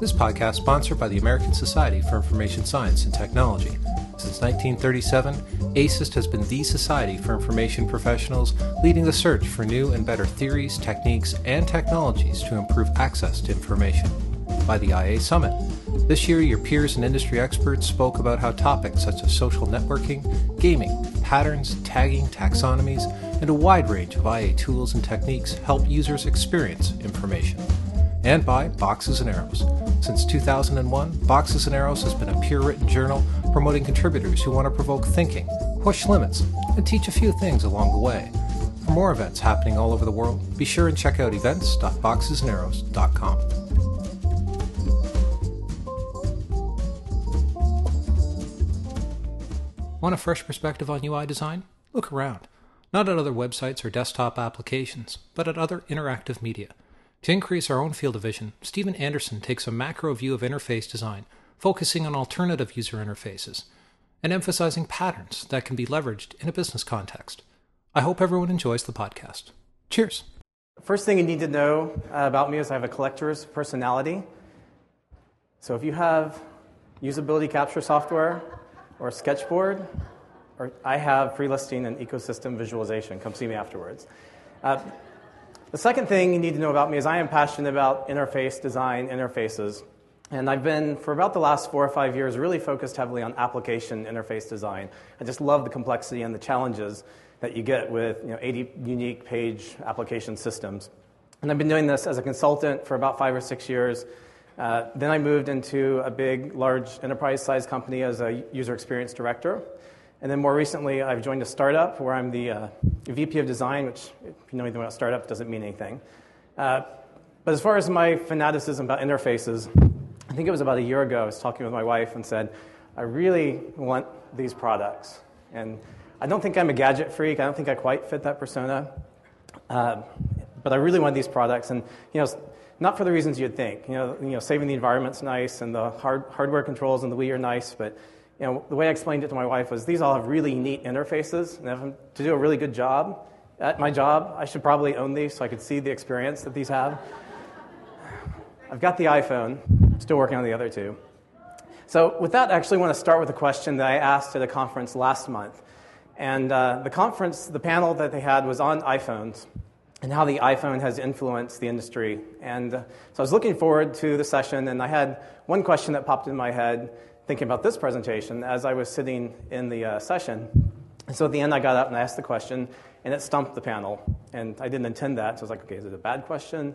This podcast is sponsored by the American Society for Information Science and Technology. Since 1937, ASIST has been the society for information professionals leading the search for new and better theories, techniques, and technologies to improve access to information. By the IA Summit. This year, your peers and industry experts spoke about how topics such as social networking, gaming, patterns, tagging, taxonomies, and a wide range of IA tools and techniques help users experience information and by Boxes and Arrows. Since 2001, Boxes and Arrows has been a peer written journal promoting contributors who want to provoke thinking, push limits, and teach a few things along the way. For more events happening all over the world, be sure and check out events.boxesandarrows.com. Want a fresh perspective on UI design? Look around. Not at other websites or desktop applications, but at other interactive media. To increase our own field of vision, Stephen Anderson takes a macro view of interface design, focusing on alternative user interfaces and emphasizing patterns that can be leveraged in a business context. I hope everyone enjoys the podcast. Cheers. First thing you need to know about me is I have a collector's personality. So if you have usability capture software or a sketchboard, or I have free listing and ecosystem visualization, come see me afterwards. Uh, the second thing you need to know about me is I am passionate about interface design, interfaces. And I've been, for about the last four or five years, really focused heavily on application interface design. I just love the complexity and the challenges that you get with you know, 80 unique page application systems. And I've been doing this as a consultant for about five or six years. Uh, then I moved into a big, large enterprise sized company as a user experience director. And then more recently, I've joined a startup where I'm the uh, VP of design, which, if you know anything about startup, doesn't mean anything. Uh, but as far as my fanaticism about interfaces, I think it was about a year ago, I was talking with my wife and said, I really want these products. And I don't think I'm a gadget freak. I don't think I quite fit that persona. Uh, but I really want these products. And, you know, not for the reasons you'd think. You know, you know saving the environment's nice and the hard, hardware controls and the Wii are nice, but you know, the way I explained it to my wife was these all have really neat interfaces, and to do a really good job at my job, I should probably own these so I could see the experience that these have. I've got the iPhone, I'm still working on the other two. So, with that, I actually want to start with a question that I asked at a conference last month. And uh, the conference, the panel that they had was on iPhones and how the iPhone has influenced the industry. And uh, so I was looking forward to the session, and I had one question that popped in my head thinking about this presentation as I was sitting in the uh, session. And so at the end, I got up and I asked the question, and it stumped the panel. And I didn't intend that, so I was like, okay, is it a bad question?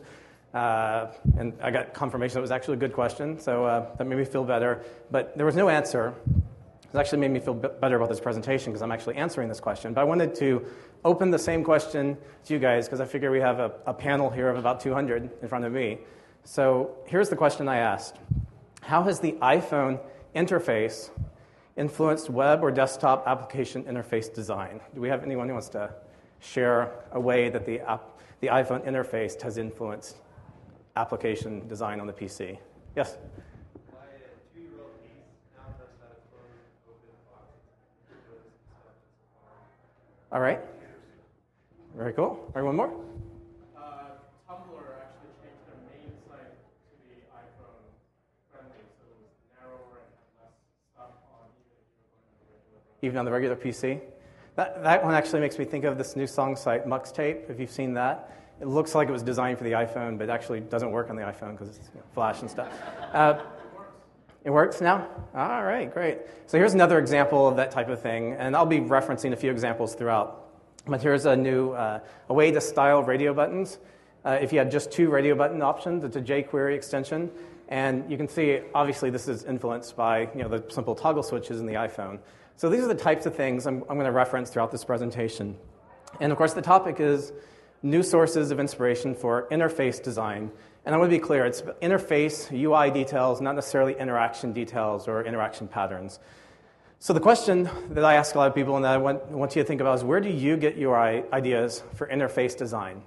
Uh, and I got confirmation that it was actually a good question, so uh, that made me feel better. But there was no answer. It actually made me feel better about this presentation because I'm actually answering this question. But I wanted to open the same question to you guys because I figure we have a, a panel here of about 200 in front of me. So here's the question I asked How has the iPhone interface influenced web or desktop application interface design. Do we have anyone who wants to share a way that the, app, the iPhone interface has influenced application design on the PC? Yes? All right. Very cool. All right, one more. Even on the regular PC. That, that one actually makes me think of this new song site, Muxtape, if you've seen that. It looks like it was designed for the iPhone, but actually doesn't work on the iPhone because it's you know, flash and stuff. Uh, it works now? All right, great. So here's another example of that type of thing, and I'll be referencing a few examples throughout. But here's a new uh, a way to style radio buttons. Uh, if you had just two radio button options, it's a jQuery extension. And you can see, obviously, this is influenced by you know, the simple toggle switches in the iPhone. So these are the types of things I'm, I'm going to reference throughout this presentation. And of course, the topic is new sources of inspiration for interface design. And I want to be clear it's interface, UI details, not necessarily interaction details or interaction patterns. So, the question that I ask a lot of people and that I want, want you to think about is where do you get your ideas for interface design?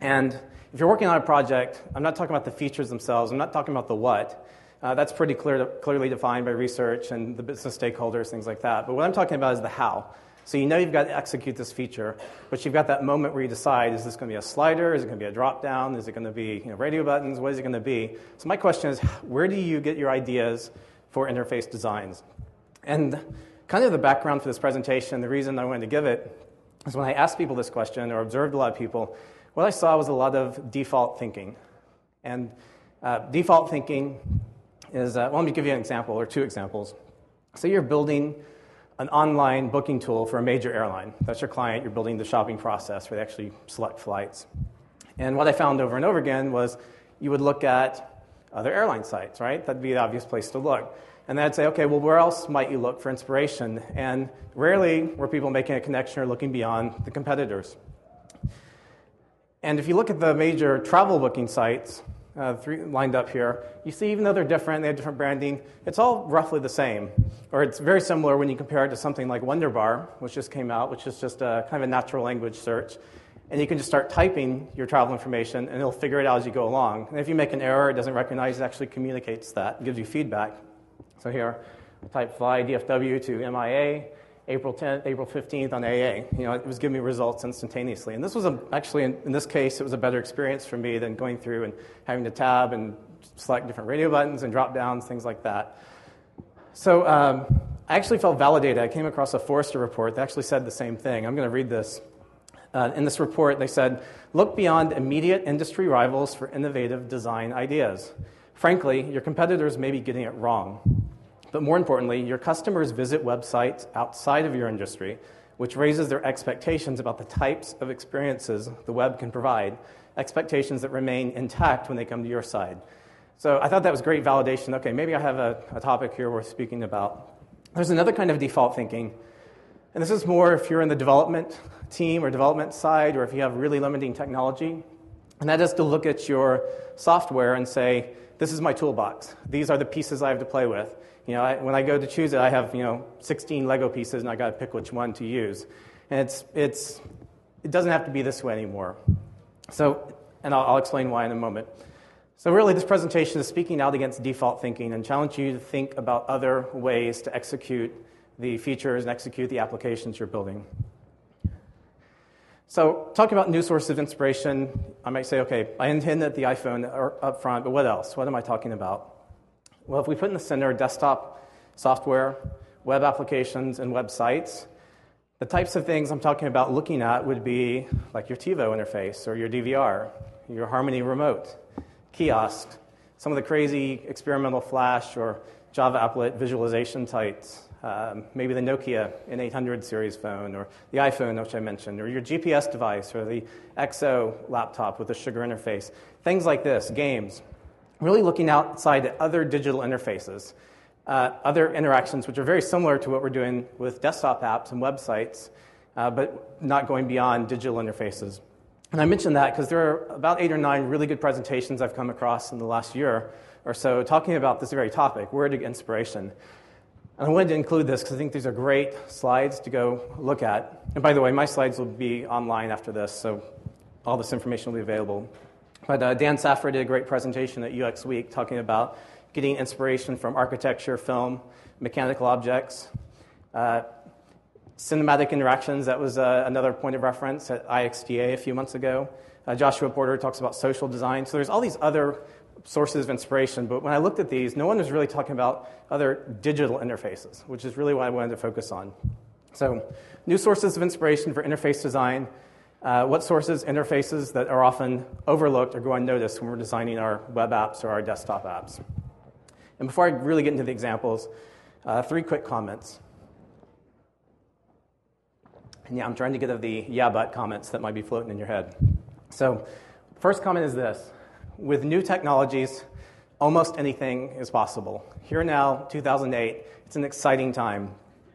And if you're working on a project, I'm not talking about the features themselves, I'm not talking about the what. Uh, that's pretty clear clearly defined by research and the business stakeholders, things like that. But what I'm talking about is the how. So you know you've got to execute this feature, but you've got that moment where you decide is this going to be a slider? Is it going to be a drop down? Is it going to be you know, radio buttons? What is it going to be? So my question is where do you get your ideas for interface designs? And kind of the background for this presentation, the reason I wanted to give it is when I asked people this question or observed a lot of people, what I saw was a lot of default thinking. And uh, default thinking is, uh, well, let me give you an example or two examples. Say you're building an online booking tool for a major airline. That's your client. You're building the shopping process where they actually select flights. And what I found over and over again was you would look at other airline sites, right? That'd be the obvious place to look. And then I'd say, okay, well, where else might you look for inspiration? And rarely were people making a connection or looking beyond the competitors. And if you look at the major travel booking sites, uh, three lined up here, you see even though they're different, they have different branding, it's all roughly the same. Or it's very similar when you compare it to something like Wunderbar, which just came out, which is just a kind of a natural language search. And you can just start typing your travel information, and it'll figure it out as you go along. And if you make an error, it doesn't recognize, it actually communicates that, gives you feedback. So here, I type fly DFW to MIA, April 10th, April 15th on AA. You know, it was giving me results instantaneously. And this was a, actually, in, in, this case, it was a better experience for me than going through and having to tab and select different radio buttons and drop downs, things like that. So um, I actually felt validated. I came across a Forrester report that actually said the same thing. I'm going to read this. Uh, in this report, they said, look beyond immediate industry rivals for innovative design ideas. Frankly, your competitors may be getting it wrong. But more importantly, your customers visit websites outside of your industry, which raises their expectations about the types of experiences the web can provide, expectations that remain intact when they come to your side. So I thought that was great validation. Okay, maybe I have a, a topic here worth speaking about. There's another kind of default thinking, and this is more if you're in the development team or development side, or if you have really limiting technology, and that is to look at your software and say, this is my toolbox. These are the pieces I have to play with. You know, I, when I go to choose it, I have you know 16 Lego pieces, and I got to pick which one to use. And it's it's it doesn't have to be this way anymore. So, and I'll, I'll explain why in a moment. So, really, this presentation is speaking out against default thinking and challenge you to think about other ways to execute the features and execute the applications you're building. So, talking about new sources of inspiration, I might say, okay, I intended the iPhone up front, but what else? What am I talking about? Well, if we put in the center desktop software, web applications, and websites, the types of things I'm talking about looking at would be like your TiVo interface or your DVR, your Harmony remote, kiosk, some of the crazy experimental Flash or Java applet visualization types, um, maybe the Nokia N800 series phone or the iPhone, which I mentioned, or your GPS device or the XO laptop with a sugar interface. Things like this, games really looking outside at other digital interfaces, uh, other interactions which are very similar to what we're doing with desktop apps and websites, uh, but not going beyond digital interfaces. And I mention that because there are about eight or nine really good presentations I've come across in the last year or so talking about this very topic, word to get inspiration. And I wanted to include this because I think these are great slides to go look at. And by the way, my slides will be online after this, so all this information will be available. But uh, Dan Saffer did a great presentation at UX Week talking about getting inspiration from architecture, film, mechanical objects, uh, cinematic interactions. That was uh, another point of reference at IXDA a few months ago. Uh, Joshua Porter talks about social design. So there's all these other sources of inspiration, but when I looked at these, no one was really talking about other digital interfaces, which is really what I wanted to focus on. So, new sources of inspiration for interface design uh, what sources, interfaces that are often overlooked or go unnoticed when we're designing our web apps or our desktop apps. And before I really get into the examples, uh, three quick comments. And yeah, I'm trying to get of the yeah, but comments that might be floating in your head. So, first comment is this with new technologies, almost anything is possible. Here now, 2008, it's an exciting time.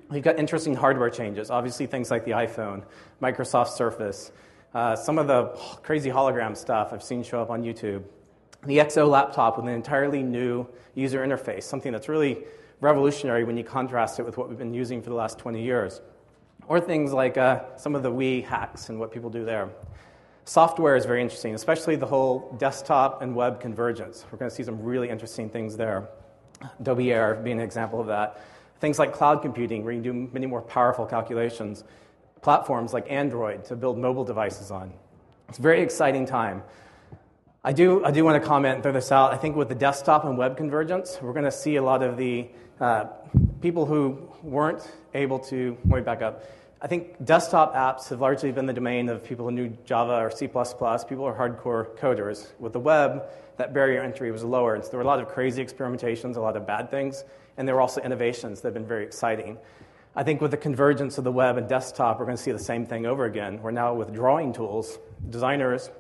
We've got interesting hardware changes, obviously, things like the iPhone, Microsoft Surface, uh, some of the crazy hologram stuff I've seen show up on YouTube. The XO laptop with an entirely new user interface, something that's really revolutionary when you contrast it with what we've been using for the last 20 years. Or things like uh, some of the Wii hacks and what people do there. Software is very interesting, especially the whole desktop and web convergence. We're going to see some really interesting things there. Adobe Air being an example of that. Things like cloud computing, where you can do many more powerful calculations. Platforms like Android to build mobile devices on. It's a very exciting time. I do, I do want to comment throw this out. I think with the desktop and web convergence, we're going to see a lot of the uh, people who weren't able to, wait back up. I think desktop apps have largely been the domain of people who knew Java or C. People are hardcore coders. With the web, that barrier entry was lower. And so there were a lot of crazy experimentations, a lot of bad things, and there were also innovations that have been very exciting. I think with the convergence of the web and desktop, we're going to see the same thing over again. We're now with drawing tools, designers,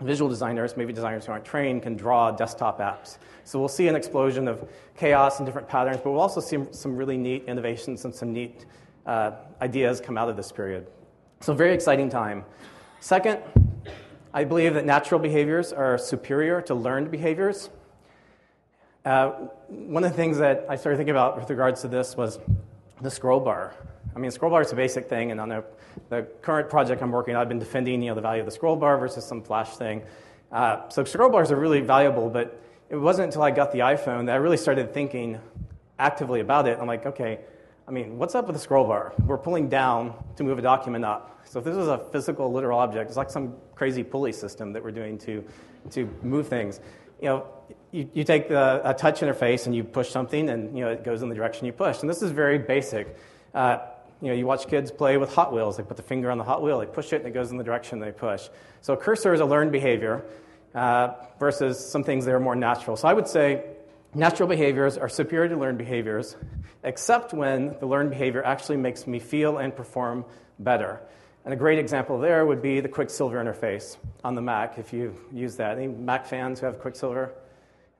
visual designers, maybe designers who aren't trained, can draw desktop apps. So we'll see an explosion of chaos and different patterns, but we'll also see some really neat innovations and some neat uh, ideas come out of this period. So, very exciting time. Second, I believe that natural behaviors are superior to learned behaviors. Uh, one of the things that I started thinking about with regards to this was the scroll bar. I mean, scroll bar is a basic thing, and on the, the current project I'm working on, I've been defending you know, the value of the scroll bar versus some flash thing. Uh, so scroll bars are really valuable, but it wasn't until I got the iPhone that I really started thinking actively about it. I'm like, okay, I mean, what's up with the scroll bar? We're pulling down to move a document up. So if this was a physical, literal object, it's like some crazy pulley system that we're doing to, to move things. You know, you, you take the, a touch interface and you push something, and you know it goes in the direction you push. And this is very basic. Uh, you know, you watch kids play with Hot Wheels. They put the finger on the Hot Wheel, they push it, and it goes in the direction they push. So a cursor is a learned behavior uh, versus some things that are more natural. So I would say natural behaviors are superior to learned behaviors except when the learned behavior actually makes me feel and perform better. And a great example there would be the Quicksilver interface on the Mac, if you use that. Any Mac fans who have Quicksilver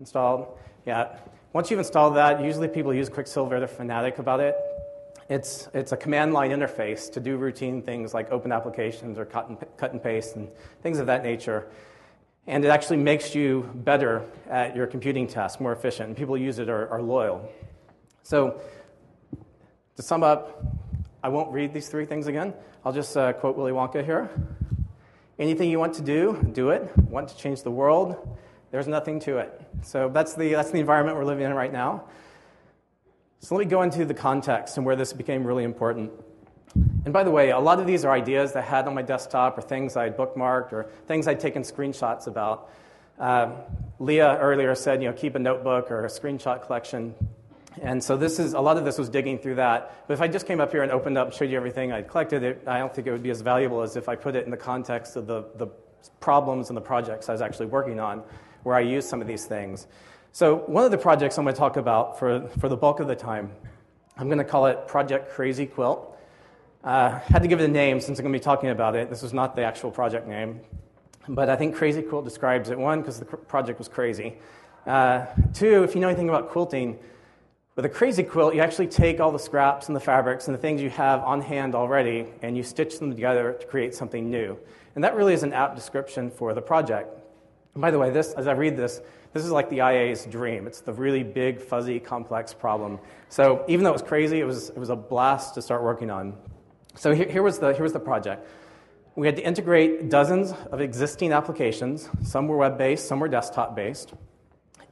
installed? Yeah. Once you've installed that, usually people use Quicksilver, they're fanatic about it. It's, it's a command line interface to do routine things like open applications or cut and, cut and paste and things of that nature. And it actually makes you better at your computing tasks, more efficient. And people who use it are, are loyal. So, to sum up, I won't read these three things again. I'll just uh, quote Willy Wonka here. Anything you want to do, do it. Want to change the world, there's nothing to it. So that's the, that's the environment we're living in right now. So let me go into the context and where this became really important. And by the way, a lot of these are ideas that I had on my desktop or things I'd bookmarked or things I'd taken screenshots about. Uh, Leah earlier said, you know, keep a notebook or a screenshot collection. And so this is a lot of this was digging through that. But if I just came up here and opened up, and showed you everything I'd collected, it, I don't think it would be as valuable as if I put it in the context of the, the problems and the projects I was actually working on, where I use some of these things. So one of the projects I'm going to talk about for, for the bulk of the time, I'm going to call it Project Crazy Quilt. Uh, had to give it a name since I'm going to be talking about it. This was not the actual project name. But I think Crazy Quilt describes it. One, because the project was crazy. Uh, two, if you know anything about quilting, with a crazy quilt, you actually take all the scraps and the fabrics and the things you have on hand already and you stitch them together to create something new. And that really is an apt description for the project. And by the way, this, as I read this, this is like the IA's dream. It's the really big, fuzzy, complex problem. So even though it was crazy, it was, it was a blast to start working on. So here, here, was the, here was the project. We had to integrate dozens of existing applications. Some were web based, some were desktop based.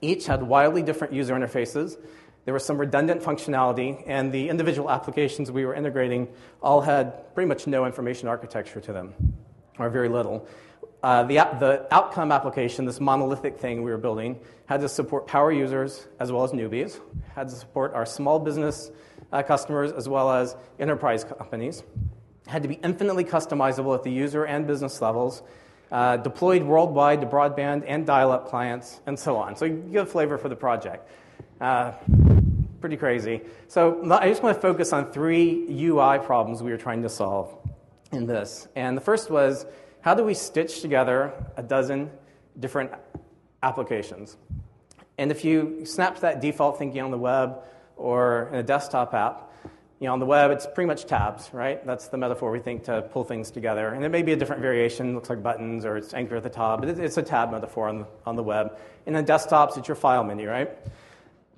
Each had wildly different user interfaces there was some redundant functionality, and the individual applications we were integrating all had pretty much no information architecture to them, or very little. Uh, the, the outcome application, this monolithic thing we were building, had to support power users as well as newbies, had to support our small business uh, customers as well as enterprise companies, had to be infinitely customizable at the user and business levels, uh, deployed worldwide to broadband and dial up clients, and so on. So you get a flavor for the project. Uh, pretty crazy. So I just want to focus on three UI problems we were trying to solve in this. And the first was how do we stitch together a dozen different applications? And if you snap to that default thinking on the web or in a desktop app, you know, on the web, it's pretty much tabs, right? That's the metaphor we think to pull things together. And it may be a different variation, looks like buttons or it's anchored at the top, but it's a tab metaphor on the, on the web. In the desktops, it's your file menu, right?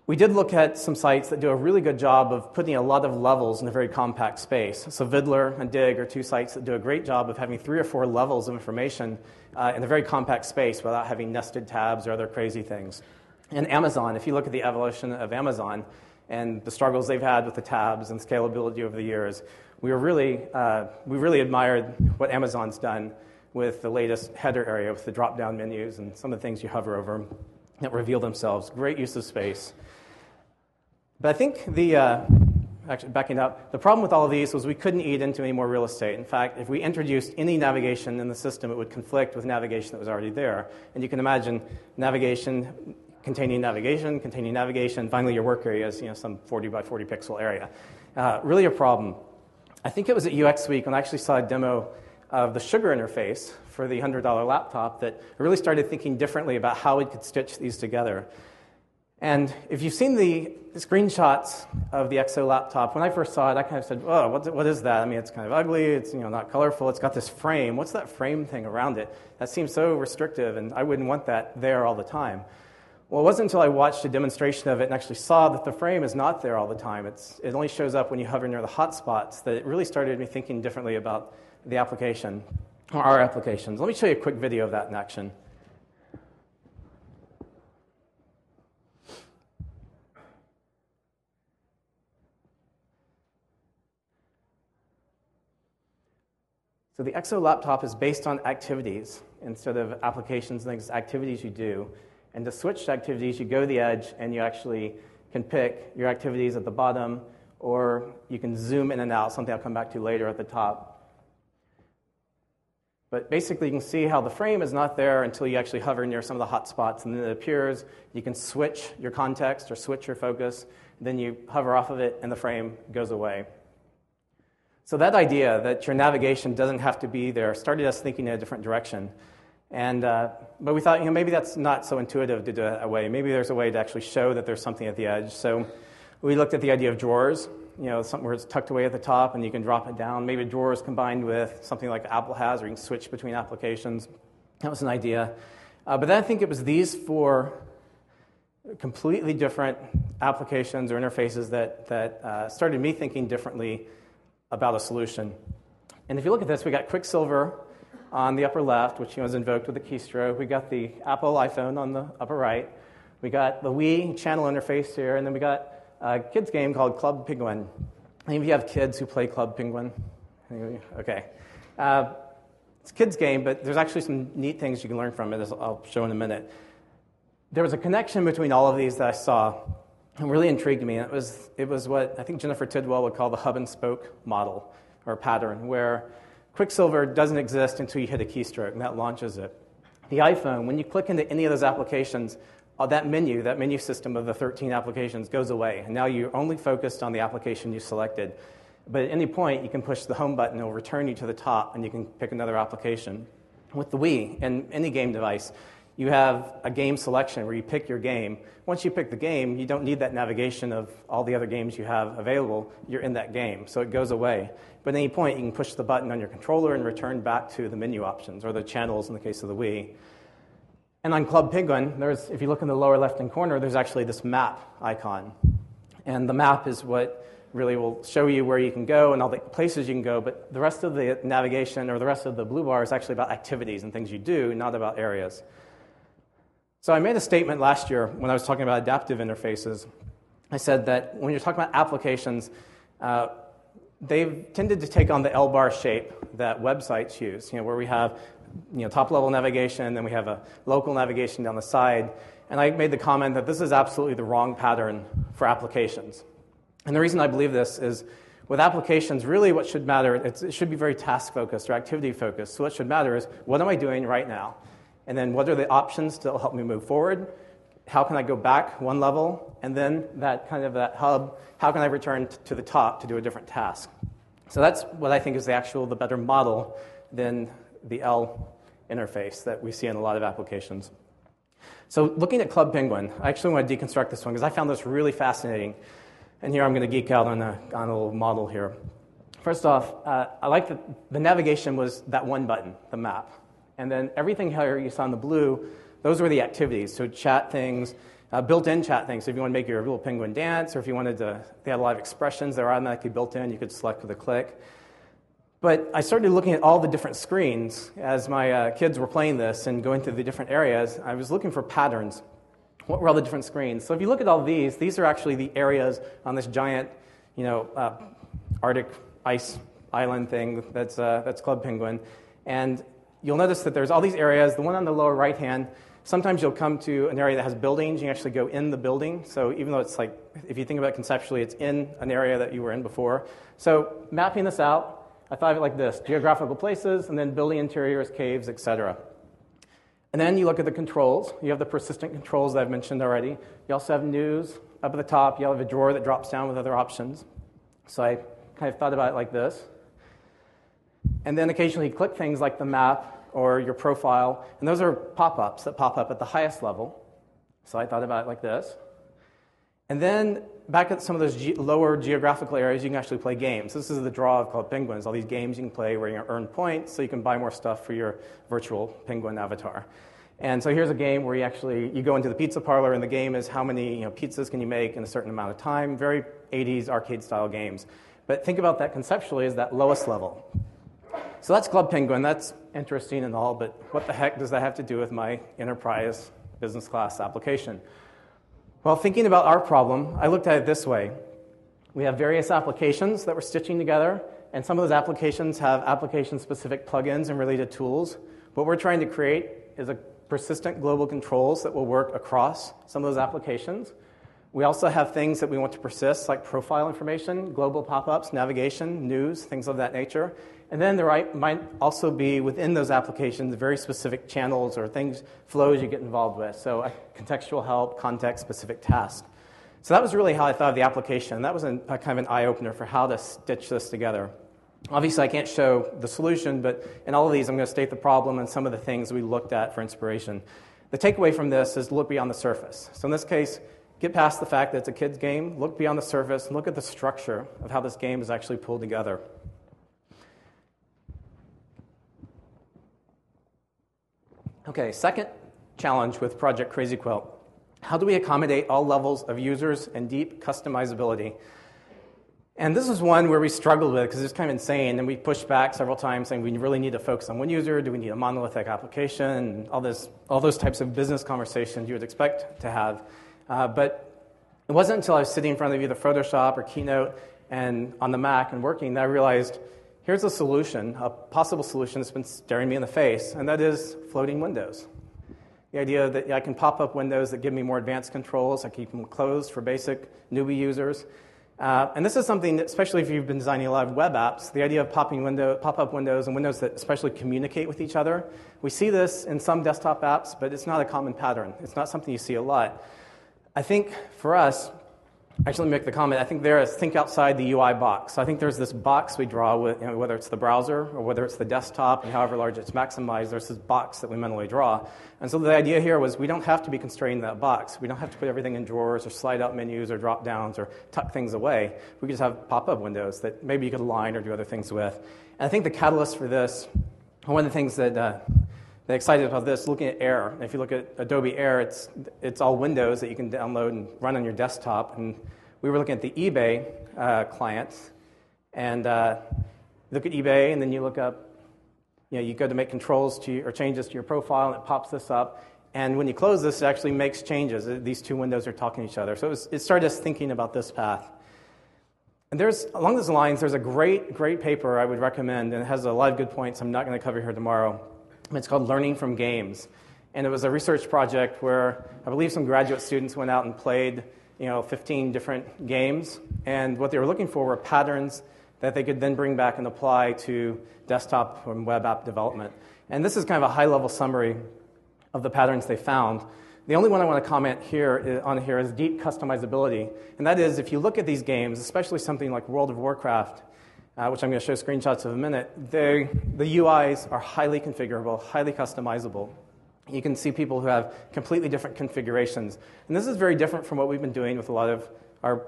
We did look at some sites that do a really good job of putting a lot of levels in a very compact space. So Viddler and Digg are two sites that do a great job of having three or four levels of information uh, in a very compact space without having nested tabs or other crazy things. And Amazon, if you look at the evolution of Amazon, and the struggles they've had with the tabs and scalability over the years, we, were really, uh, we really admired what Amazon's done with the latest header area with the drop down menus and some of the things you hover over that reveal themselves. Great use of space. But I think the, uh, actually backing up, the problem with all of these was we couldn't eat into any more real estate. In fact, if we introduced any navigation in the system, it would conflict with navigation that was already there. And you can imagine navigation containing navigation, containing navigation. Finally, your work area is you know, some 40 by 40 pixel area. Uh, really a problem. I think it was at UX Week when I actually saw a demo of the sugar interface for the $100 laptop that I really started thinking differently about how we could stitch these together. And if you've seen the screenshots of the XO laptop, when I first saw it, I kind of said, oh, what is that? I mean, it's kind of ugly, it's you know, not colorful, it's got this frame. What's that frame thing around it? That seems so restrictive, and I wouldn't want that there all the time. Well, it wasn't until I watched a demonstration of it and actually saw that the frame is not there all the time. It's, it only shows up when you hover near the hotspots that it really started me thinking differently about the application, or our applications. Let me show you a quick video of that in action. So the XO laptop is based on activities instead of applications and things, activities you do. And to switch to activities, you go to the edge and you actually can pick your activities at the bottom, or you can zoom in and out, something I'll come back to later at the top. But basically, you can see how the frame is not there until you actually hover near some of the hot spots, and then it appears. You can switch your context or switch your focus. Then you hover off of it, and the frame goes away. So, that idea that your navigation doesn't have to be there started us thinking in a different direction. And, uh, but we thought, you know, maybe that's not so intuitive to do it that way. Maybe there's a way to actually show that there's something at the edge. So, we looked at the idea of drawers, you know, something where it's tucked away at the top and you can drop it down. Maybe drawers combined with something like Apple has, or you can switch between applications. That was an idea. Uh, but then I think it was these four completely different applications or interfaces that, that uh, started me thinking differently about a solution. And if you look at this, we got Quicksilver on the upper left, which is invoked with a keystroke. We got the Apple iPhone on the upper right. We got the Wii channel interface here, and then we got a kids game called Club Penguin. Any of you have kids who play Club Penguin? Okay. Uh, it's a kids game, but there's actually some neat things you can learn from it, as I'll show in a minute. There was a connection between all of these that I saw and really intrigued me. And It was, it was what I think Jennifer Tidwell would call the hub and spoke model or pattern, where Quicksilver doesn't exist until you hit a keystroke, and that launches it. The iPhone, when you click into any of those applications, uh, that menu, that menu system of the 13 applications goes away. And now you're only focused on the application you selected. But at any point, you can push the home button, it'll return you to the top, and you can pick another application. With the Wii and any game device, you have a game selection where you pick your game. Once you pick the game, you don't need that navigation of all the other games you have available. You're in that game, so it goes away. But at any point, you can push the button on your controller and return back to the menu options or the channels in the case of the Wii. And on Club Penguin, there's, if you look in the lower left hand corner, there's actually this map icon. And the map is what really will show you where you can go and all the places you can go, but the rest of the navigation or the rest of the blue bar is actually about activities and things you do, not about areas. So I made a statement last year when I was talking about adaptive interfaces. I said that when you're talking about applications, uh, they've tended to take on the L bar shape that websites use, you know, where we have you know, top level navigation, then we have a local navigation down the side. And I made the comment that this is absolutely the wrong pattern for applications. And the reason I believe this is with applications, really what should matter, it should be very task focused or activity focused. So what should matter is what am I doing right now? And then what are the options to help me move forward? How can I go back one level? And then that kind of that hub, how can I return to the top to do a different task? So that's what I think is the actual, the better model than the L interface that we see in a lot of applications. So looking at Club Penguin, I actually want to deconstruct this one because I found this really fascinating. And here I'm going to geek out on a, on a little model here. First off, uh, I like that the navigation was that one button, the map. And then everything here you saw in the blue, those were the activities. So chat things, uh, built-in chat things. So if you want to make your little penguin dance, or if you wanted to, they had a lot of expressions that were automatically built in, you could select with a click. But I started looking at all the different screens as my uh, kids were playing this and going through the different areas. I was looking for patterns. what were all the different screens? So if you look at all these, these are actually the areas on this giant, you know, uh, Arctic ice island thing that's, uh, that's Club Penguin. And you'll notice that there's all these areas. The one on the lower right hand, sometimes you'll come to an area that has buildings. You actually go in the building. So even though it's like, if you think about it conceptually, it's in an area that you were in before. So mapping this out, I thought of it like this geographical places, and then building interiors, caves, etc. And then you look at the controls. You have the persistent controls that I've mentioned already. You also have news up at the top. You have a drawer that drops down with other options. So I kind of thought about it like this. And then occasionally you click things like the map or your profile, and those are pop ups that pop up at the highest level. So I thought about it like this. And then back at some of those ge- lower geographical areas, you can actually play games. This is the draw of Club Penguins, all these games you can play where you earn points so you can buy more stuff for your virtual penguin avatar. And so here's a game where you actually you go into the pizza parlor and the game is how many you know, pizzas can you make in a certain amount of time. Very 80s arcade style games. But think about that conceptually as that lowest level. So that's Club Penguin. That's interesting and all, but what the heck does that have to do with my enterprise business class application? Well, thinking about our problem, I looked at it this way. We have various applications that we're stitching together, and some of those applications have application specific plugins and related tools. What we're trying to create is a persistent global controls that will work across some of those applications. We also have things that we want to persist, like profile information, global pop ups, navigation, news, things of that nature. And then there might also be within those applications very specific channels or things, flows you get involved with. So, contextual help, context specific task. So, that was really how I thought of the application. That was a, a kind of an eye opener for how to stitch this together. Obviously, I can't show the solution, but in all of these, I'm going to state the problem and some of the things we looked at for inspiration. The takeaway from this is look beyond the surface. So, in this case, Get past the fact that it's a kid's game, look beyond the surface, and look at the structure of how this game is actually pulled together. Okay, second challenge with Project Crazy Quilt. How do we accommodate all levels of users and deep customizability? And this is one where we struggled with because it's kind of insane, and we pushed back several times saying we really need to focus on one user. Do we need a monolithic application? And all this, all those types of business conversations you would expect to have. Uh, but it wasn't until I was sitting in front of either Photoshop or Keynote and on the Mac and working that I realized here's a solution, a possible solution that's been staring me in the face, and that is floating windows. The idea that I can pop up windows that give me more advanced controls, I keep them closed for basic newbie users. Uh, and this is something, that, especially if you've been designing a lot of web apps, the idea of popping window, pop-up windows and windows that especially communicate with each other. We see this in some desktop apps, but it's not a common pattern. It's not something you see a lot. I think for us, actually make the comment, I think there is think outside the UI box. I think there's this box we draw with, you know, whether it's the browser or whether it's the desktop and however large it's maximized, there's this box that we mentally draw. And so the idea here was we don't have to be constrained in that box. We don't have to put everything in drawers or slide out menus or drop downs or tuck things away. We just have pop-up windows that maybe you could align or do other things with. And I think the catalyst for this, one of the things that uh, they're excited about this, looking at Air. If you look at Adobe Air, it's, it's all Windows that you can download and run on your desktop. And we were looking at the eBay uh, clients. And uh, look at eBay, and then you look up, you know, you go to make controls to, or changes to your profile, and it pops this up. And when you close this, it actually makes changes. These two windows are talking to each other. So it, was, it started us thinking about this path. And there's, along those lines, there's a great, great paper I would recommend, and it has a lot of good points I'm not going to cover here tomorrow it's called Learning from Games. And it was a research project where I believe some graduate students went out and played you know, 15 different games. And what they were looking for were patterns that they could then bring back and apply to desktop and web app development. And this is kind of a high level summary of the patterns they found. The only one I want to comment here uh, on here is deep customizability. And that is, if you look at these games, especially something like World of Warcraft, uh, which I'm going to show screenshots of in a minute, the UIs are highly configurable, highly customizable. You can see people who have completely different configurations. And this is very different from what we've been doing with a lot of our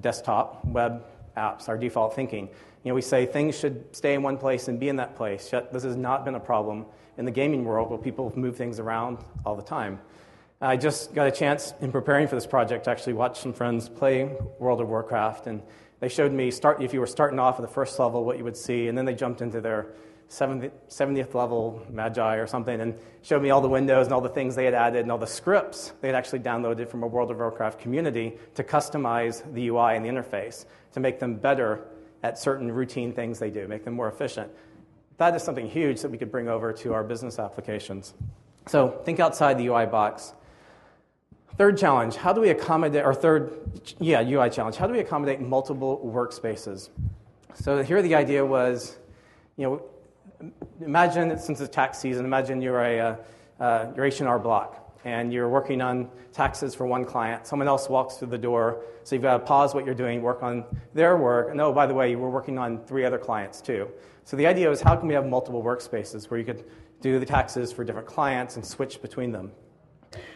desktop web apps, our default thinking. You know, we say things should stay in one place and be in that place, yet this has not been a problem in the gaming world where people move things around all the time. I just got a chance in preparing for this project to actually watch some friends play World of Warcraft, and they showed me start, if you were starting off at the first level what you would see, and then they jumped into their 70th, 70th level Magi or something and showed me all the windows and all the things they had added and all the scripts they had actually downloaded from a World of Warcraft community to customize the UI and the interface to make them better at certain routine things they do, make them more efficient. That is something huge that we could bring over to our business applications. So think outside the UI box. Third challenge, how do we accommodate, or third, yeah, UI challenge, how do we accommodate multiple workspaces? So here the idea was, you know, imagine, since it's tax season, imagine you're a, uh, uh, you're H&R Block and you're working on taxes for one client. Someone else walks through the door, so you've got to pause what you're doing, work on their work. And oh, by the way, we're working on three other clients too. So the idea was how can we have multiple workspaces where you could do the taxes for different clients and switch between them?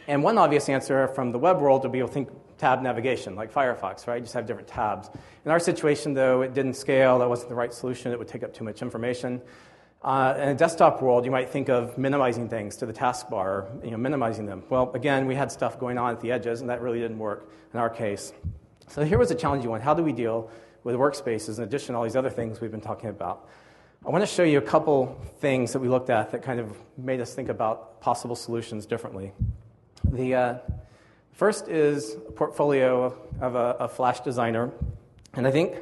And one obvious answer from the web world would be, well, think tab navigation, like Firefox, right? You just have different tabs. In our situation, though, it didn't scale. That wasn't the right solution. It would take up too much information. Uh, in a desktop world, you might think of minimizing things to the taskbar, you know, minimizing them. Well, again, we had stuff going on at the edges, and that really didn't work in our case. So here was a challenging one. How do we deal with workspaces in addition to all these other things we've been talking about? I want to show you a couple things that we looked at that kind of made us think about possible solutions differently. The uh, first is a portfolio of a, a Flash designer, and I think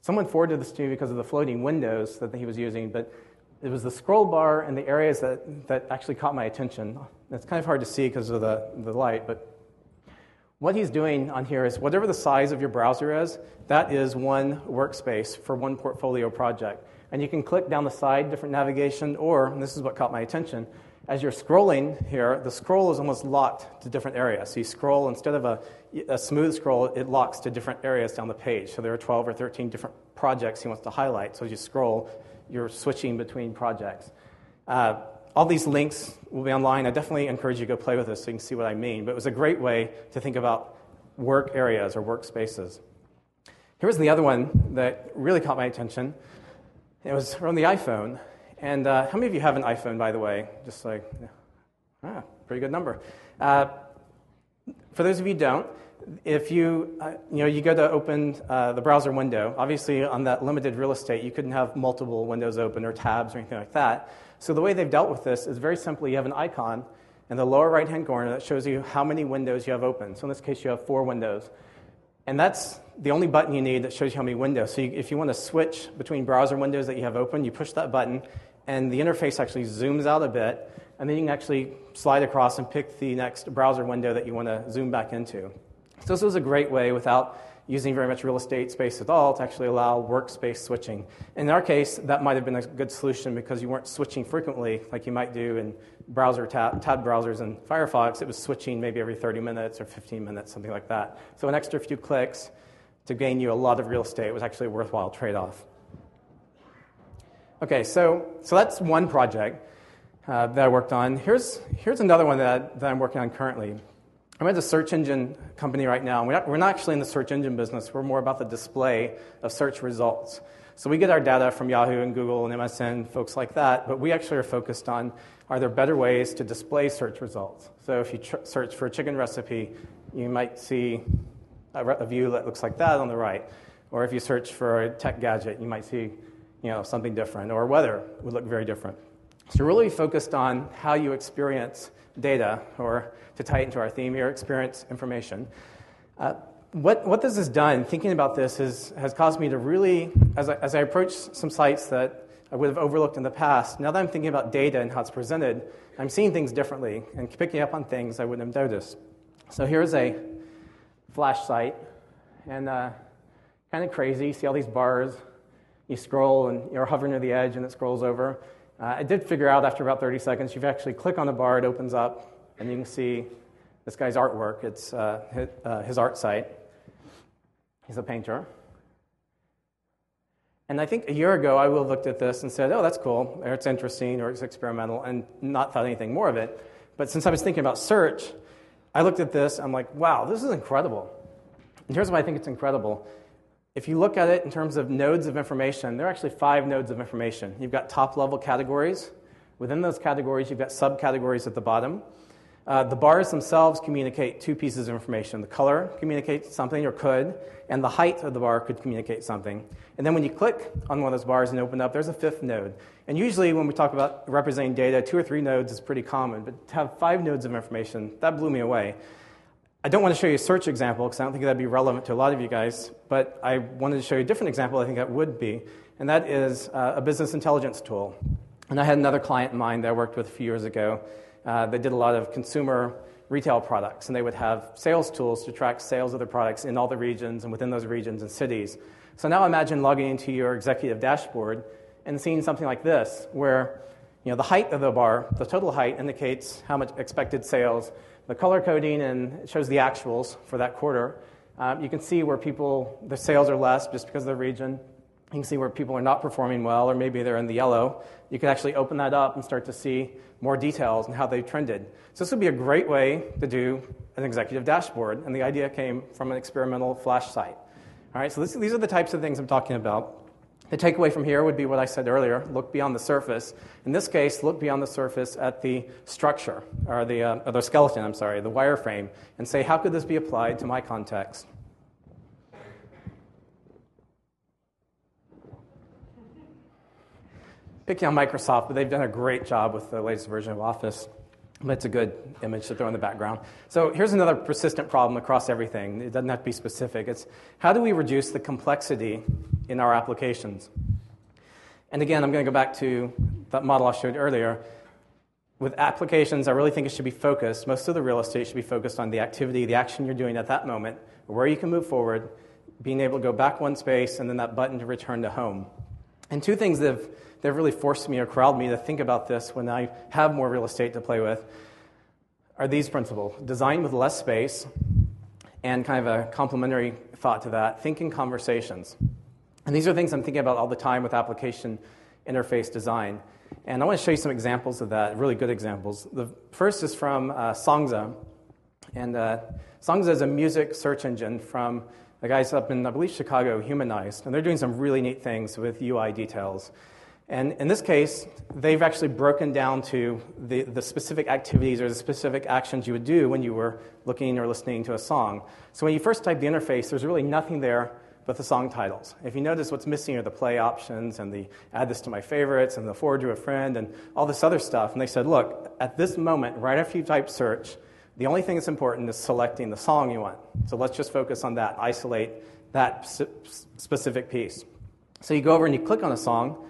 someone forwarded this to me because of the floating windows that he was using, but it was the scroll bar and the areas that, that actually caught my attention. It's kind of hard to see because of the, the light, but what he's doing on here is whatever the size of your browser is, that is one workspace for one portfolio project. And you can click down the side, different navigation, or, this is what caught my attention, as you're scrolling here, the scroll is almost locked to different areas. So you scroll, instead of a, a smooth scroll, it locks to different areas down the page. So there are 12 or 13 different projects he wants to highlight. So as you scroll, you're switching between projects. Uh, all these links will be online. I definitely encourage you to go play with this so you can see what I mean. But it was a great way to think about work areas or workspaces. Here's the other one that really caught my attention. It was from the iPhone. And uh, how many of you have an iPhone, by the way? Just like, ah, pretty good number. Uh, for those of you who don't, if you, uh, you know, you go to open uh, the browser window, obviously on that limited real estate, you couldn't have multiple windows open or tabs or anything like that. So the way they've dealt with this is very simply you have an icon in the lower right hand corner that shows you how many windows you have open. So in this case, you have four windows. And that's the only button you need that shows you how many windows. So you, if you want to switch between browser windows that you have open, you push that button, and the interface actually zooms out a bit, and then you can actually slide across and pick the next browser window that you want to zoom back into. So this was a great way without using very much real estate space at all to actually allow workspace switching. In our case, that might have been a good solution because you weren't switching frequently like you might do in browser tab, tab browsers in Firefox. It was switching maybe every 30 minutes or 15 minutes, something like that. So an extra few clicks to gain you a lot of real estate was actually a worthwhile trade-off. Okay, so, so that's one project uh, that I worked on. Here's, here's another one that, that I'm working on currently. I'm at a search engine company right now. We're not, we're not actually in the search engine business. We're more about the display of search results. So we get our data from Yahoo and Google and MSN, folks like that, but we actually are focused on are there better ways to display search results? So if you tr- search for a chicken recipe, you might see a, re- a, view that looks like that on the right. Or if you search for a tech gadget, you might see you know, something different. Or weather would look very different. So really focused on how you experience data, or to tie into our theme here, experience information. Uh, what, what this has done, thinking about this, is, has caused me to really, as I, as I approach some sites that I would have overlooked in the past, now that I'm thinking about data and how it's presented, I'm seeing things differently and picking up on things I wouldn't have noticed. So here's a flash site, and uh, kind of crazy. See all these bars. You scroll and you're hovering near the edge, and it scrolls over. Uh, I did figure out after about 30 seconds, you actually click on the bar, it opens up, and you can see this guy's artwork. It's uh, his, uh, his art site. He's a painter. And I think a year ago, I would have looked at this and said, oh, that's cool, or it's interesting, or it's experimental, and not thought anything more of it. But since I was thinking about search, I looked at this, I'm like, wow, this is incredible. And here's why I think it's incredible. If you look at it in terms of nodes of information, there are actually five nodes of information. You've got top level categories. Within those categories, you've got subcategories at the bottom. Uh, the bars themselves communicate two pieces of information. The color communicates something, or could, and the height of the bar could communicate something. And then when you click on one of those bars and open up, there's a fifth node. And usually when we talk about representing data, two or three nodes is pretty common, but to have five nodes of information, that blew me away. I don't want to show you a search example because I don't think that'd be relevant to a lot of you guys, but I wanted to show you a different example I think that would be, and that is uh, a business intelligence tool. And I had another client in mind that I worked with a few years ago uh, they did a lot of consumer retail products, and they would have sales tools to track sales of their products in all the regions and within those regions and cities. So now imagine logging into your executive dashboard and seeing something like this, where you know, the height of the bar, the total height, indicates how much expected sales. The color coding and it shows the actuals for that quarter. Um, you can see where people, the sales are less just because of the region. You can see where people are not performing well, or maybe they're in the yellow. You can actually open that up and start to see more details and how they trended. So, this would be a great way to do an executive dashboard, and the idea came from an experimental flash site. All right, so this, these are the types of things I'm talking about. The takeaway from here would be what I said earlier look beyond the surface. In this case, look beyond the surface at the structure, or the, uh, or the skeleton, I'm sorry, the wireframe, and say, how could this be applied to my context? picking on Microsoft, but they've done a great job with the latest version of Office. But it's a good image to throw in the background. So here's another persistent problem across everything. It doesn't have to be specific. It's how do we reduce the complexity in our applications? And again, I'm going to go back to that model I showed earlier. With applications, I really think it should be focused. Most of the real estate should be focused on the activity, the action you're doing at that moment, where you can move forward, being able to go back one space, and then that button to return to home. And two things that have that really forced me or corralled me to think about this when I have more real estate to play with are these principles design with less space, and kind of a complementary thought to that thinking conversations. And these are things I'm thinking about all the time with application interface design. And I want to show you some examples of that, really good examples. The first is from uh, Songza. And uh, Songza is a music search engine from the guys up in, I believe, Chicago, Humanized. And they're doing some really neat things with UI details. And in this case, they've actually broken down to the, the specific activities or the specific actions you would do when you were looking or listening to a song. So when you first type the interface, there's really nothing there but the song titles. If you notice, what's missing are the play options and the add this to my favorites and the forward to a friend and all this other stuff. And they said, look, at this moment, right after you type search, the only thing that's important is selecting the song you want. So let's just focus on that, isolate that specific piece. So you go over and you click on a song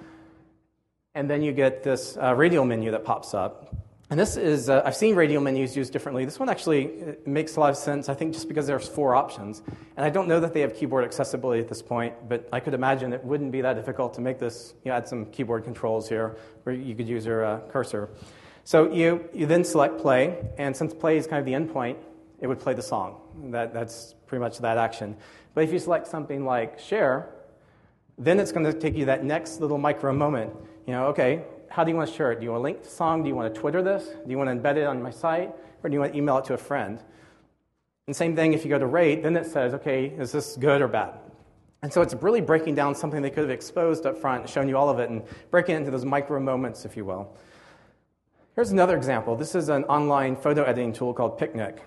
and then you get this uh, radial menu that pops up. And this is, uh, I've seen radial menus used differently. This one actually uh, makes a lot of sense, I think, just because there's four options. And I don't know that they have keyboard accessibility at this point, but I could imagine it wouldn't be that difficult to make this, you know, add some keyboard controls here where you could use your uh, cursor. So you, you then select play, and since play is kind of the endpoint, it would play the song. That, that's pretty much that action. But if you select something like share, then it's going to take you that next little micro moment you know, okay, how do you want to share it? Do you want to link the song? Do you want to Twitter this? Do you want to embed it on my site? Or do you want to email it to a friend? And same thing if you go to rate, then it says, okay, is this good or bad? And so it's really breaking down something they could have exposed up front, shown you all of it, and breaking it into those micro moments, if you will. Here's another example. This is an online photo editing tool called Picnik.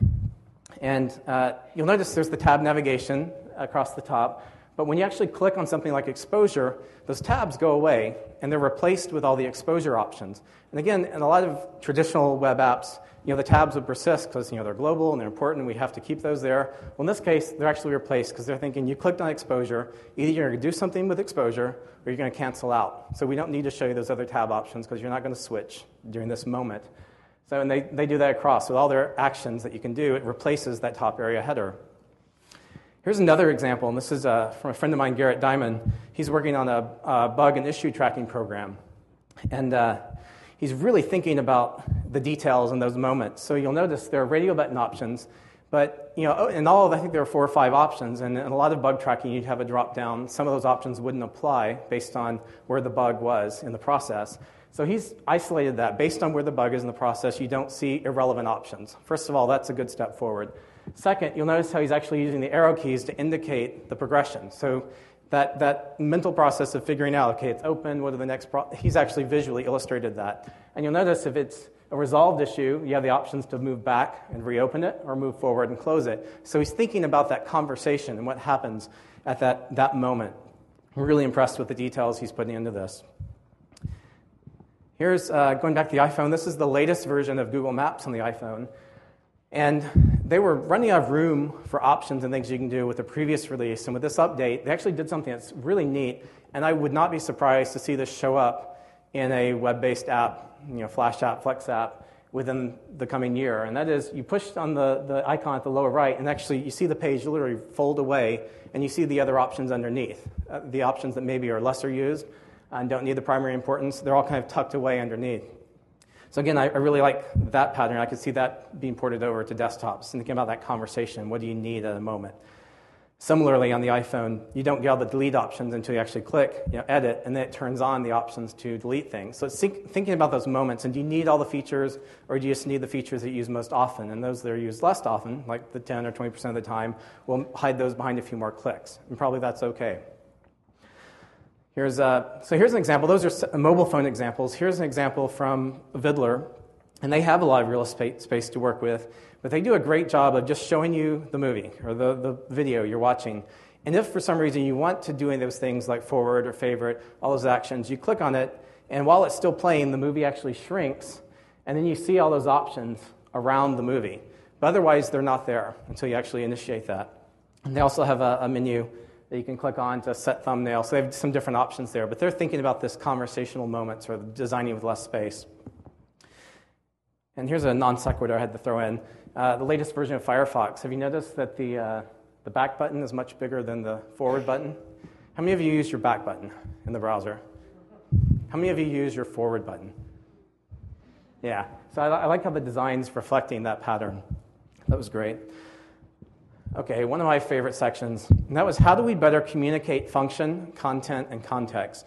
And uh, you'll notice there's the tab navigation across the top. But when you actually click on something like exposure, those tabs go away and they're replaced with all the exposure options. And again, in a lot of traditional web apps, you know, the tabs would persist because you know, they're global and they're important and we have to keep those there. Well, in this case, they're actually replaced because they're thinking you clicked on exposure, either you're going to do something with exposure or you're going to cancel out. So we don't need to show you those other tab options because you're not going to switch during this moment. So and they, they do that across. With all their actions that you can do, it replaces that top area header. Here's another example, and this is uh, from a friend of mine, Garrett Diamond. He's working on a, a bug and issue tracking program. And uh, he's really thinking about the details in those moments. So you'll notice there are radio button options, but you know, in all, of, I think there are four or five options. And in a lot of bug tracking, you'd have a drop down. Some of those options wouldn't apply based on where the bug was in the process. So he's isolated that. Based on where the bug is in the process, you don't see irrelevant options. First of all, that's a good step forward. Second, you'll notice how he's actually using the arrow keys to indicate the progression. So that, that mental process of figuring out, okay, it's open, what are the next, pro-? he's actually visually illustrated that. And you'll notice if it's a resolved issue, you have the options to move back and reopen it or move forward and close it. So he's thinking about that conversation and what happens at that, that moment. I'm really impressed with the details he's putting into this. Here's uh, going back to the iPhone. This is the latest version of Google Maps on the iPhone. And they were running out of room for options and things you can do with the previous release. And with this update, they actually did something that's really neat. And I would not be surprised to see this show up in a web based app, you know, Flash app, Flex app, within the coming year. And that is, you push on the, the icon at the lower right, and actually you see the page literally fold away, and you see the other options underneath. Uh, the options that maybe are lesser used and don't need the primary importance, they're all kind of tucked away underneath. So again, I, I really like that pattern. I could see that being ported over to desktops thinking about that conversation. What do you need at a moment? Similarly, on the iPhone, you don't get all the delete options until you actually click you know, edit, and then it turns on the options to delete things. So think, thinking about those moments, and do you need all the features, or do you just need the features that you use most often? And those that are used less often, like the 10 or 20% of the time, will hide those behind a few more clicks. And probably that's okay. Here's a, so here's an example. Those are mobile phone examples. Here's an example from Viddler, and they have a lot of real estate space to work with, but they do a great job of just showing you the movie or the, the video you're watching. And if for some reason you want to do any of those things like forward or favorite, all those actions, you click on it, and while it's still playing, the movie actually shrinks, and then you see all those options around the movie. But otherwise, they're not there until you actually initiate that. And they also have a, a menu that you can click on to set thumbnail. So they have some different options there, but they're thinking about this conversational moments or designing with less space. And here's a non sequitur I had to throw in. Uh, the latest version of Firefox, have you noticed that the, uh, the back button is much bigger than the forward button? How many of you use your back button in the browser? How many of you use your forward button? Yeah, so I, I like how the design's reflecting that pattern. That was great. Okay, one of my favorite sections, and that was how do we better communicate function, content, and context?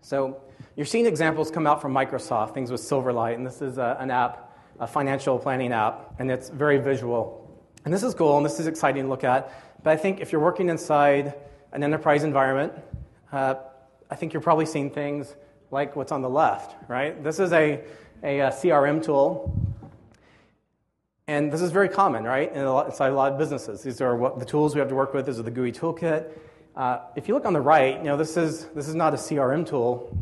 So you're seeing examples come out from Microsoft, things with Silverlight, and this is a, an app, a financial planning app, and it's very visual. And this is cool, and this is exciting to look at, but I think if you're working inside an enterprise environment, uh, I think you're probably seeing things like what's on the left, right? This is a, a, a CRM tool and this is very common, right, in lot, inside a lot of businesses. These are what the tools we have to work with. These are the GUI toolkit. Uh, if you look on the right, you know, this is, this is not a CRM tool,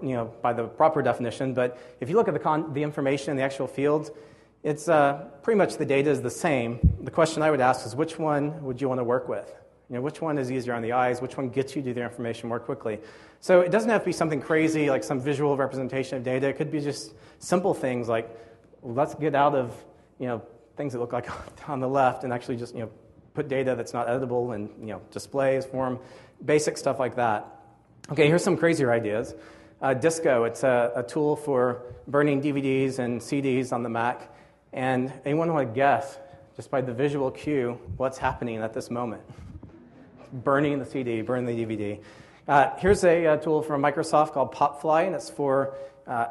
you know, by the proper definition, but if you look at the, con- the information in the actual fields, it's uh, pretty much the data is the same. The question I would ask is which one would you want to work with? You know, which one is easier on the eyes? Which one gets you to the information more quickly? So it doesn't have to be something crazy like some visual representation of data. It could be just simple things like let's get out of you know, things that look like on the left and actually just, you know, put data that's not editable and, you know, displays, form, basic stuff like that. Okay, here's some crazier ideas. Uh, Disco, it's a, a, tool for burning DVDs and CDs on the Mac. And anyone want to guess, just by the visual cue, what's happening at this moment? burning the CD, burning the DVD. Uh, here's a, a, tool from Microsoft called Popfly, and it's for uh,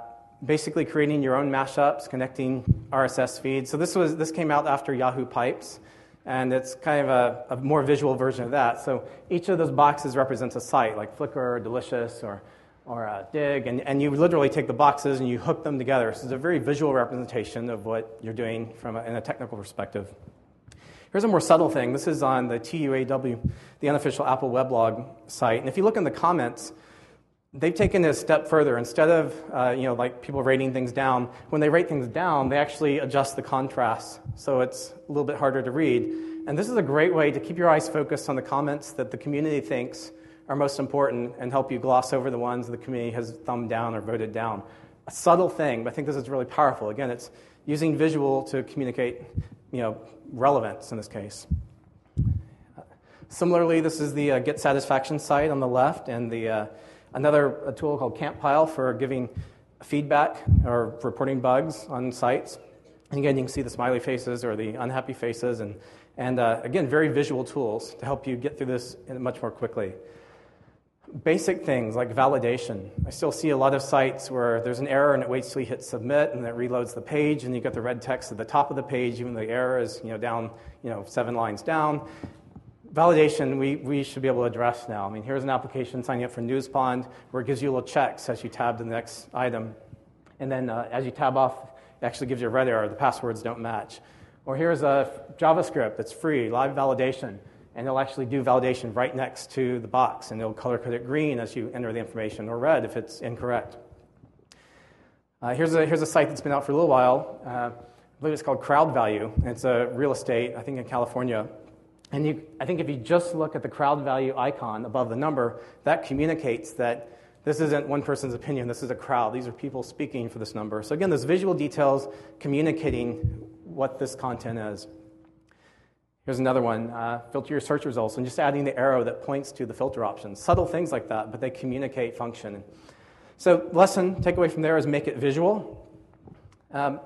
basically creating your own mashups, connecting RSS feeds. So this was this came out after Yahoo Pipes, and it's kind of a, a, more visual version of that. So each of those boxes represents a site, like Flickr or Delicious or or uh, Digg, and, and you literally take the boxes and you hook them together. So it's a very visual representation of what you're doing from a, in a technical perspective. Here's a more subtle thing. This is on the TUAW, the unofficial Apple weblog site. And if you look in the comments, they've taken it a step further. Instead of, uh, you know, like people rating things down, when they rate things down, they actually adjust the contrast so it's a little bit harder to read. And this is a great way to keep your eyes focused on the comments that the community thinks are most important and help you gloss over the ones the community has thumbed down or voted down. A subtle thing, but I think this is really powerful. Again, it's using visual to communicate, you know, relevance in this case. Similarly, this is the uh, Get Satisfaction site on the left, and the uh, Another tool called Kampyle for giving feedback or reporting bugs on sites. And again, you can see the smiley faces or the unhappy faces, and, and uh, again, very visual tools to help you get through this much more quickly. Basic things like validation. I still see a lot of sites where there's an error and it waits till you hit submit and it reloads the page and you get the red text at the top of the page, even though the error is you know, down you know, seven lines down validation we, we should be able to address now. I mean, here's an application signing up for Newspond where it gives you little checks as you tab to the next item. And then uh, as you tab off, it actually gives you a red error. The passwords don't match. Or here's a JavaScript that's free, live validation. And it'll actually do validation right next to the box. And it'll color code it green as you enter the information, or red if it's incorrect. Uh, here's, a, here's a site that's been out for a little while. Uh, I believe it's called Crowd Value. It's a real estate, I think in California. And you, I think if you just look at the crowd value icon above the number, that communicates that this isn't one person's opinion, this is a crowd. These are people speaking for this number. So, again, those visual details communicating what this content is. Here's another one uh, filter your search results, and just adding the arrow that points to the filter options. Subtle things like that, but they communicate function. So, lesson takeaway from there is make it visual. Um,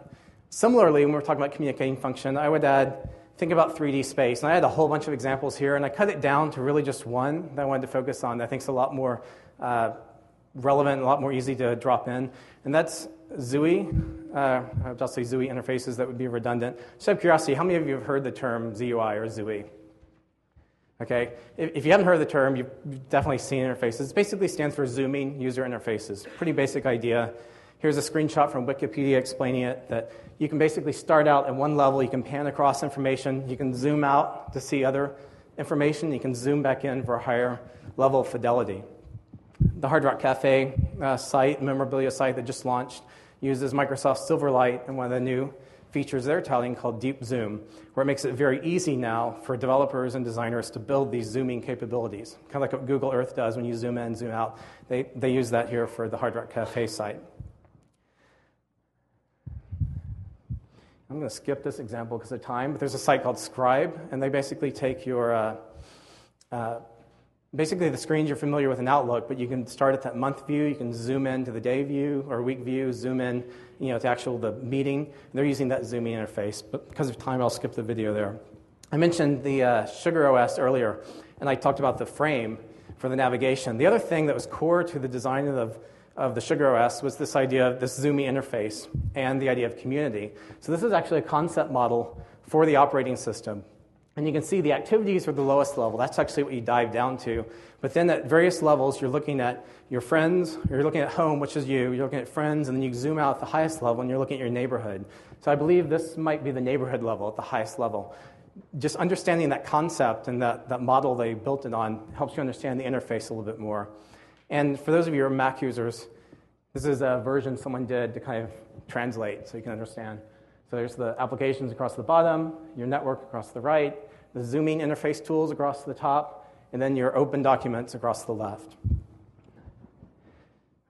similarly, when we're talking about communicating function, I would add think about 3D space. And I had a whole bunch of examples here, and I cut it down to really just one that I wanted to focus on that I think is a lot more uh, relevant, a lot more easy to drop in. And that's XUI. Uh, I'll say ZUI interfaces that would be redundant. Just out of curiosity, how many of you have heard the term ZUI or ZUI? Okay, if you haven't heard the term, you've definitely seen interfaces. It basically stands for Zooming User Interfaces. Pretty basic idea. Here's a screenshot from Wikipedia explaining it that you can basically start out at one level, you can pan across information, you can zoom out to see other information, you can zoom back in for a higher level of fidelity. The Hard Rock Cafe uh, site, memorabilia site that just launched, uses Microsoft Silverlight and one of the new features they're touting called Deep Zoom, where it makes it very easy now for developers and designers to build these zooming capabilities. Kind of like what Google Earth does when you zoom in, zoom out. They, they use that here for the Hard Rock Cafe site. I'm going to skip this example because of time, but there's a site called Scrybe, and they basically take your, uh, uh, basically the screens you're familiar with in Outlook, but you can start at that month view, you can zoom in to the day view or week view, zoom in, you know, to actual the meeting. They're using that zooming interface, but because of time, I'll skip the video there. I mentioned the uh, Sugar OS earlier, and I talked about the frame for the navigation. The other thing that was core to the design of of the Sugar OS was this idea of this Zoomy interface and the idea of community. So this is actually a concept model for the operating system. And you can see the activities are the lowest level. That's actually what you dive down to. But then at various levels, you're looking at your friends, you're looking at home, which is you, you're looking at friends, and then you zoom out at the highest level and you're looking at your neighborhood. So I believe this might be the neighborhood level at the highest level. Just understanding that concept and that, that model they built it on helps you understand the interface a little bit more. And for those of you who are Mac users, this is a version someone did to kind of translate so you can understand. So there's the applications across the bottom, your network across the right, the zooming interface tools across the top, and then your open documents across the left.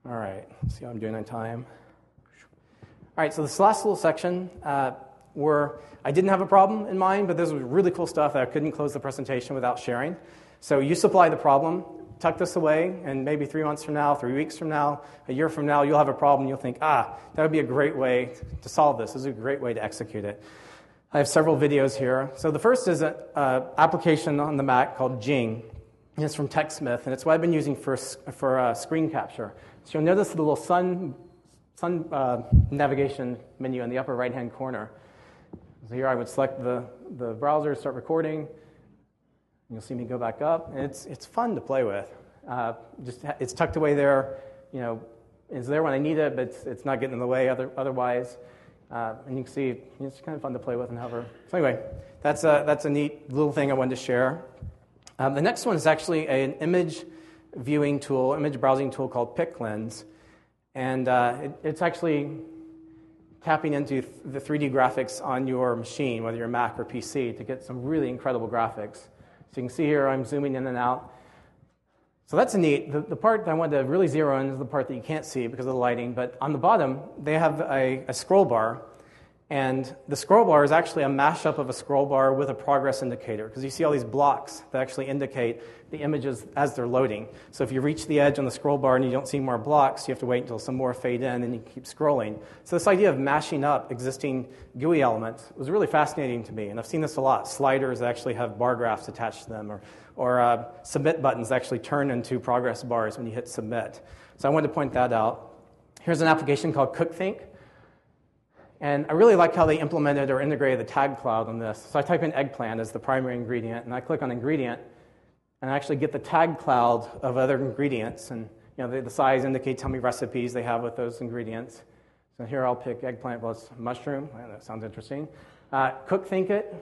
All right, let's see how I'm doing on time. All right, so this last little section uh, where I didn't have a problem in mind, but this was really cool stuff that I couldn't close the presentation without sharing. So you supply the problem tuck this away, and maybe three months from now, three weeks from now, a year from now, you'll have a problem. You'll think, ah, that would be a great way to solve this. This is a great way to execute it. I have several videos here. So the first is an application on the Mac called Jing. And it's from TechSmith, and it's what I've been using for, for uh, screen capture. So you'll notice the little sun, sun uh, navigation menu in the upper right-hand corner. So here I would select the, the browser, start recording, You'll see me go back up, and it's, it's fun to play with. Uh, just it's tucked away there, you know, it's there when I need it, but it's, it's not getting in the way other, otherwise. Uh, and you can see it's kind of fun to play with and hover. So anyway, that's a, that's a neat little thing I wanted to share. Um, the next one is actually an image viewing tool, image browsing tool called PicLens. And uh, it, it's actually tapping into the 3D graphics on your machine, whether you're Mac or PC, to get some really incredible graphics. So you can see here I'm zooming in and out. So that's neat. The, the part I wanted to really zero in is the part that you can't see because of the lighting. But on the bottom, they have a, a scroll bar and the scroll bar is actually a mashup of a scroll bar with a progress indicator because you see all these blocks that actually indicate the images as they're loading. So if you reach the edge on the scroll bar and you don't see more blocks, you have to wait until some more fade in and you keep scrolling. So this idea of mashing up existing GUI elements was really fascinating to me. And I've seen this a lot. Sliders actually have bar graphs attached to them or, or uh, submit buttons actually turn into progress bars when you hit submit. So I wanted to point that out. Here's an application called CookThink and I really like how they implemented or integrated the tag cloud on this. So I type in eggplant as the primary ingredient, and I click on ingredient, and I actually get the tag cloud of other ingredients. And you know, the, the size indicates how many recipes they have with those ingredients. So here I'll pick eggplant plus mushroom. that sounds interesting. Uh, cook think it,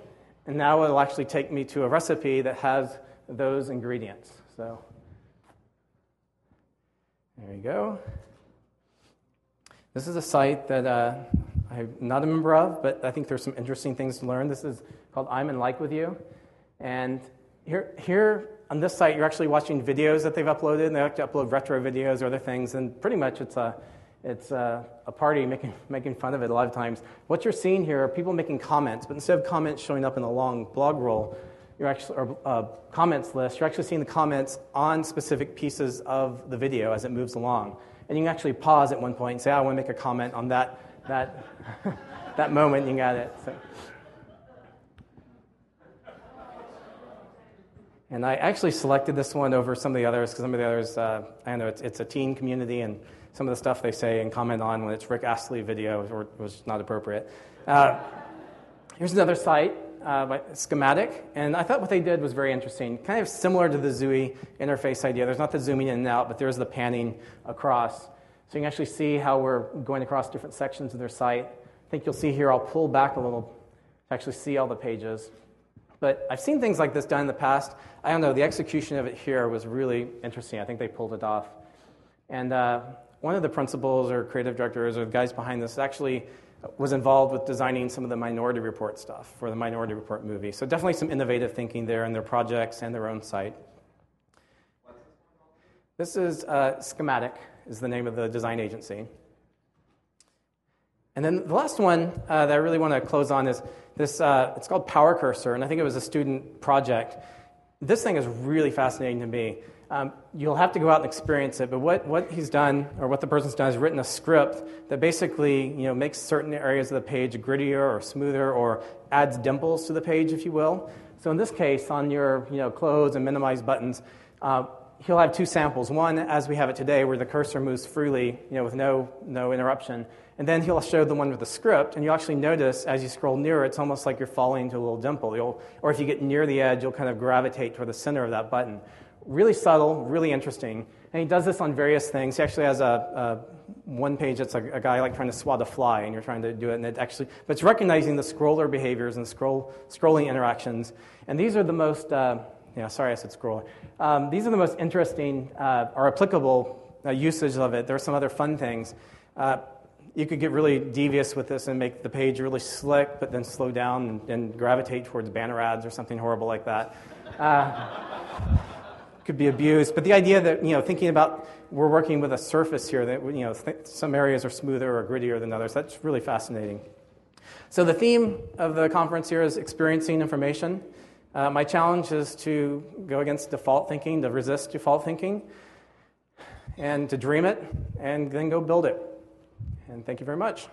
and now it'll actually take me to a recipe that has those ingredients. So there you go. This is a site that uh, I'm not a member of, but I think there's some interesting things to learn. This is called I'm in Like with You. And here, here on this site, you're actually watching videos that they've uploaded, and they like to upload retro videos or other things, and pretty much it's a, it's a, a party making, making fun of it a lot of times. What you're seeing here are people making comments, but instead of comments showing up in a long blog roll, you're actually, or uh, comments list, you're actually seeing the comments on specific pieces of the video as it moves along. And you can actually pause at one point and say, I want to make a comment on that, that, that moment, you got it. So. And I actually selected this one over some of the others because some of the others, uh, I know it's, it's, a teen community, and some of the stuff they say and comment on when it's Rick Astley video was not appropriate. Uh, here's another site, uh, schematic, and I thought what they did was very interesting, kind of similar to the Zui interface idea. There's not the zooming in and out, but there's the panning across. So you can actually see how we're going across different sections of their site. I think you'll see here I'll pull back a little to actually see all the pages. But I've seen things like this done in the past. I don't know, the execution of it here was really interesting. I think they pulled it off. And uh, one of the principals or creative directors or guys behind this actually was involved with designing some of the Minority Report stuff for the Minority Report movie. So definitely some innovative thinking there in their projects and their own site. This is uh, Schematic, is the name of the design agency. And then the last one uh, that I really want to close on is this. Uh, it's called Power Cursor, and I think it was a student project. This thing is really fascinating to me. Um, you'll have to go out and experience it, but what, what he's done, or what the person's done, is written a script that basically you know, makes certain areas of the page grittier or smoother or adds dimples to the page, if you will. So in this case, on your you know, close and minimize buttons, uh, he'll have two samples. One, as we have it today, where the cursor moves freely you know, with no, no interruption. And then he'll show the one with the script, and you actually notice as you scroll nearer, it's almost like you're falling into a little dimple. You'll, or if you get near the edge, you'll kind of gravitate toward the center of that button. Really subtle, really interesting. And he does this on various things. He actually has a, a one page that's a, a, guy like trying to swat a fly, and you're trying to do it, and it actually, but it's recognizing the scroller behaviors and scroll, scrolling interactions. And these are the most, uh, yeah, sorry I said scroller. Um, these are the most interesting uh, or applicable uh, usage of it. There are some other fun things. Uh, you could get really devious with this and make the page really slick, but then slow down and, and gravitate towards banner ads or something horrible like that. Uh, could be abused. But the idea that, you know, thinking about we're working with a surface here that, you know, th- some areas are smoother or grittier than others, that's really fascinating. So the theme of the conference here is experiencing information. Uh, my challenge is to go against default thinking, to resist default thinking, and to dream it, and then go build it. And thank you very much.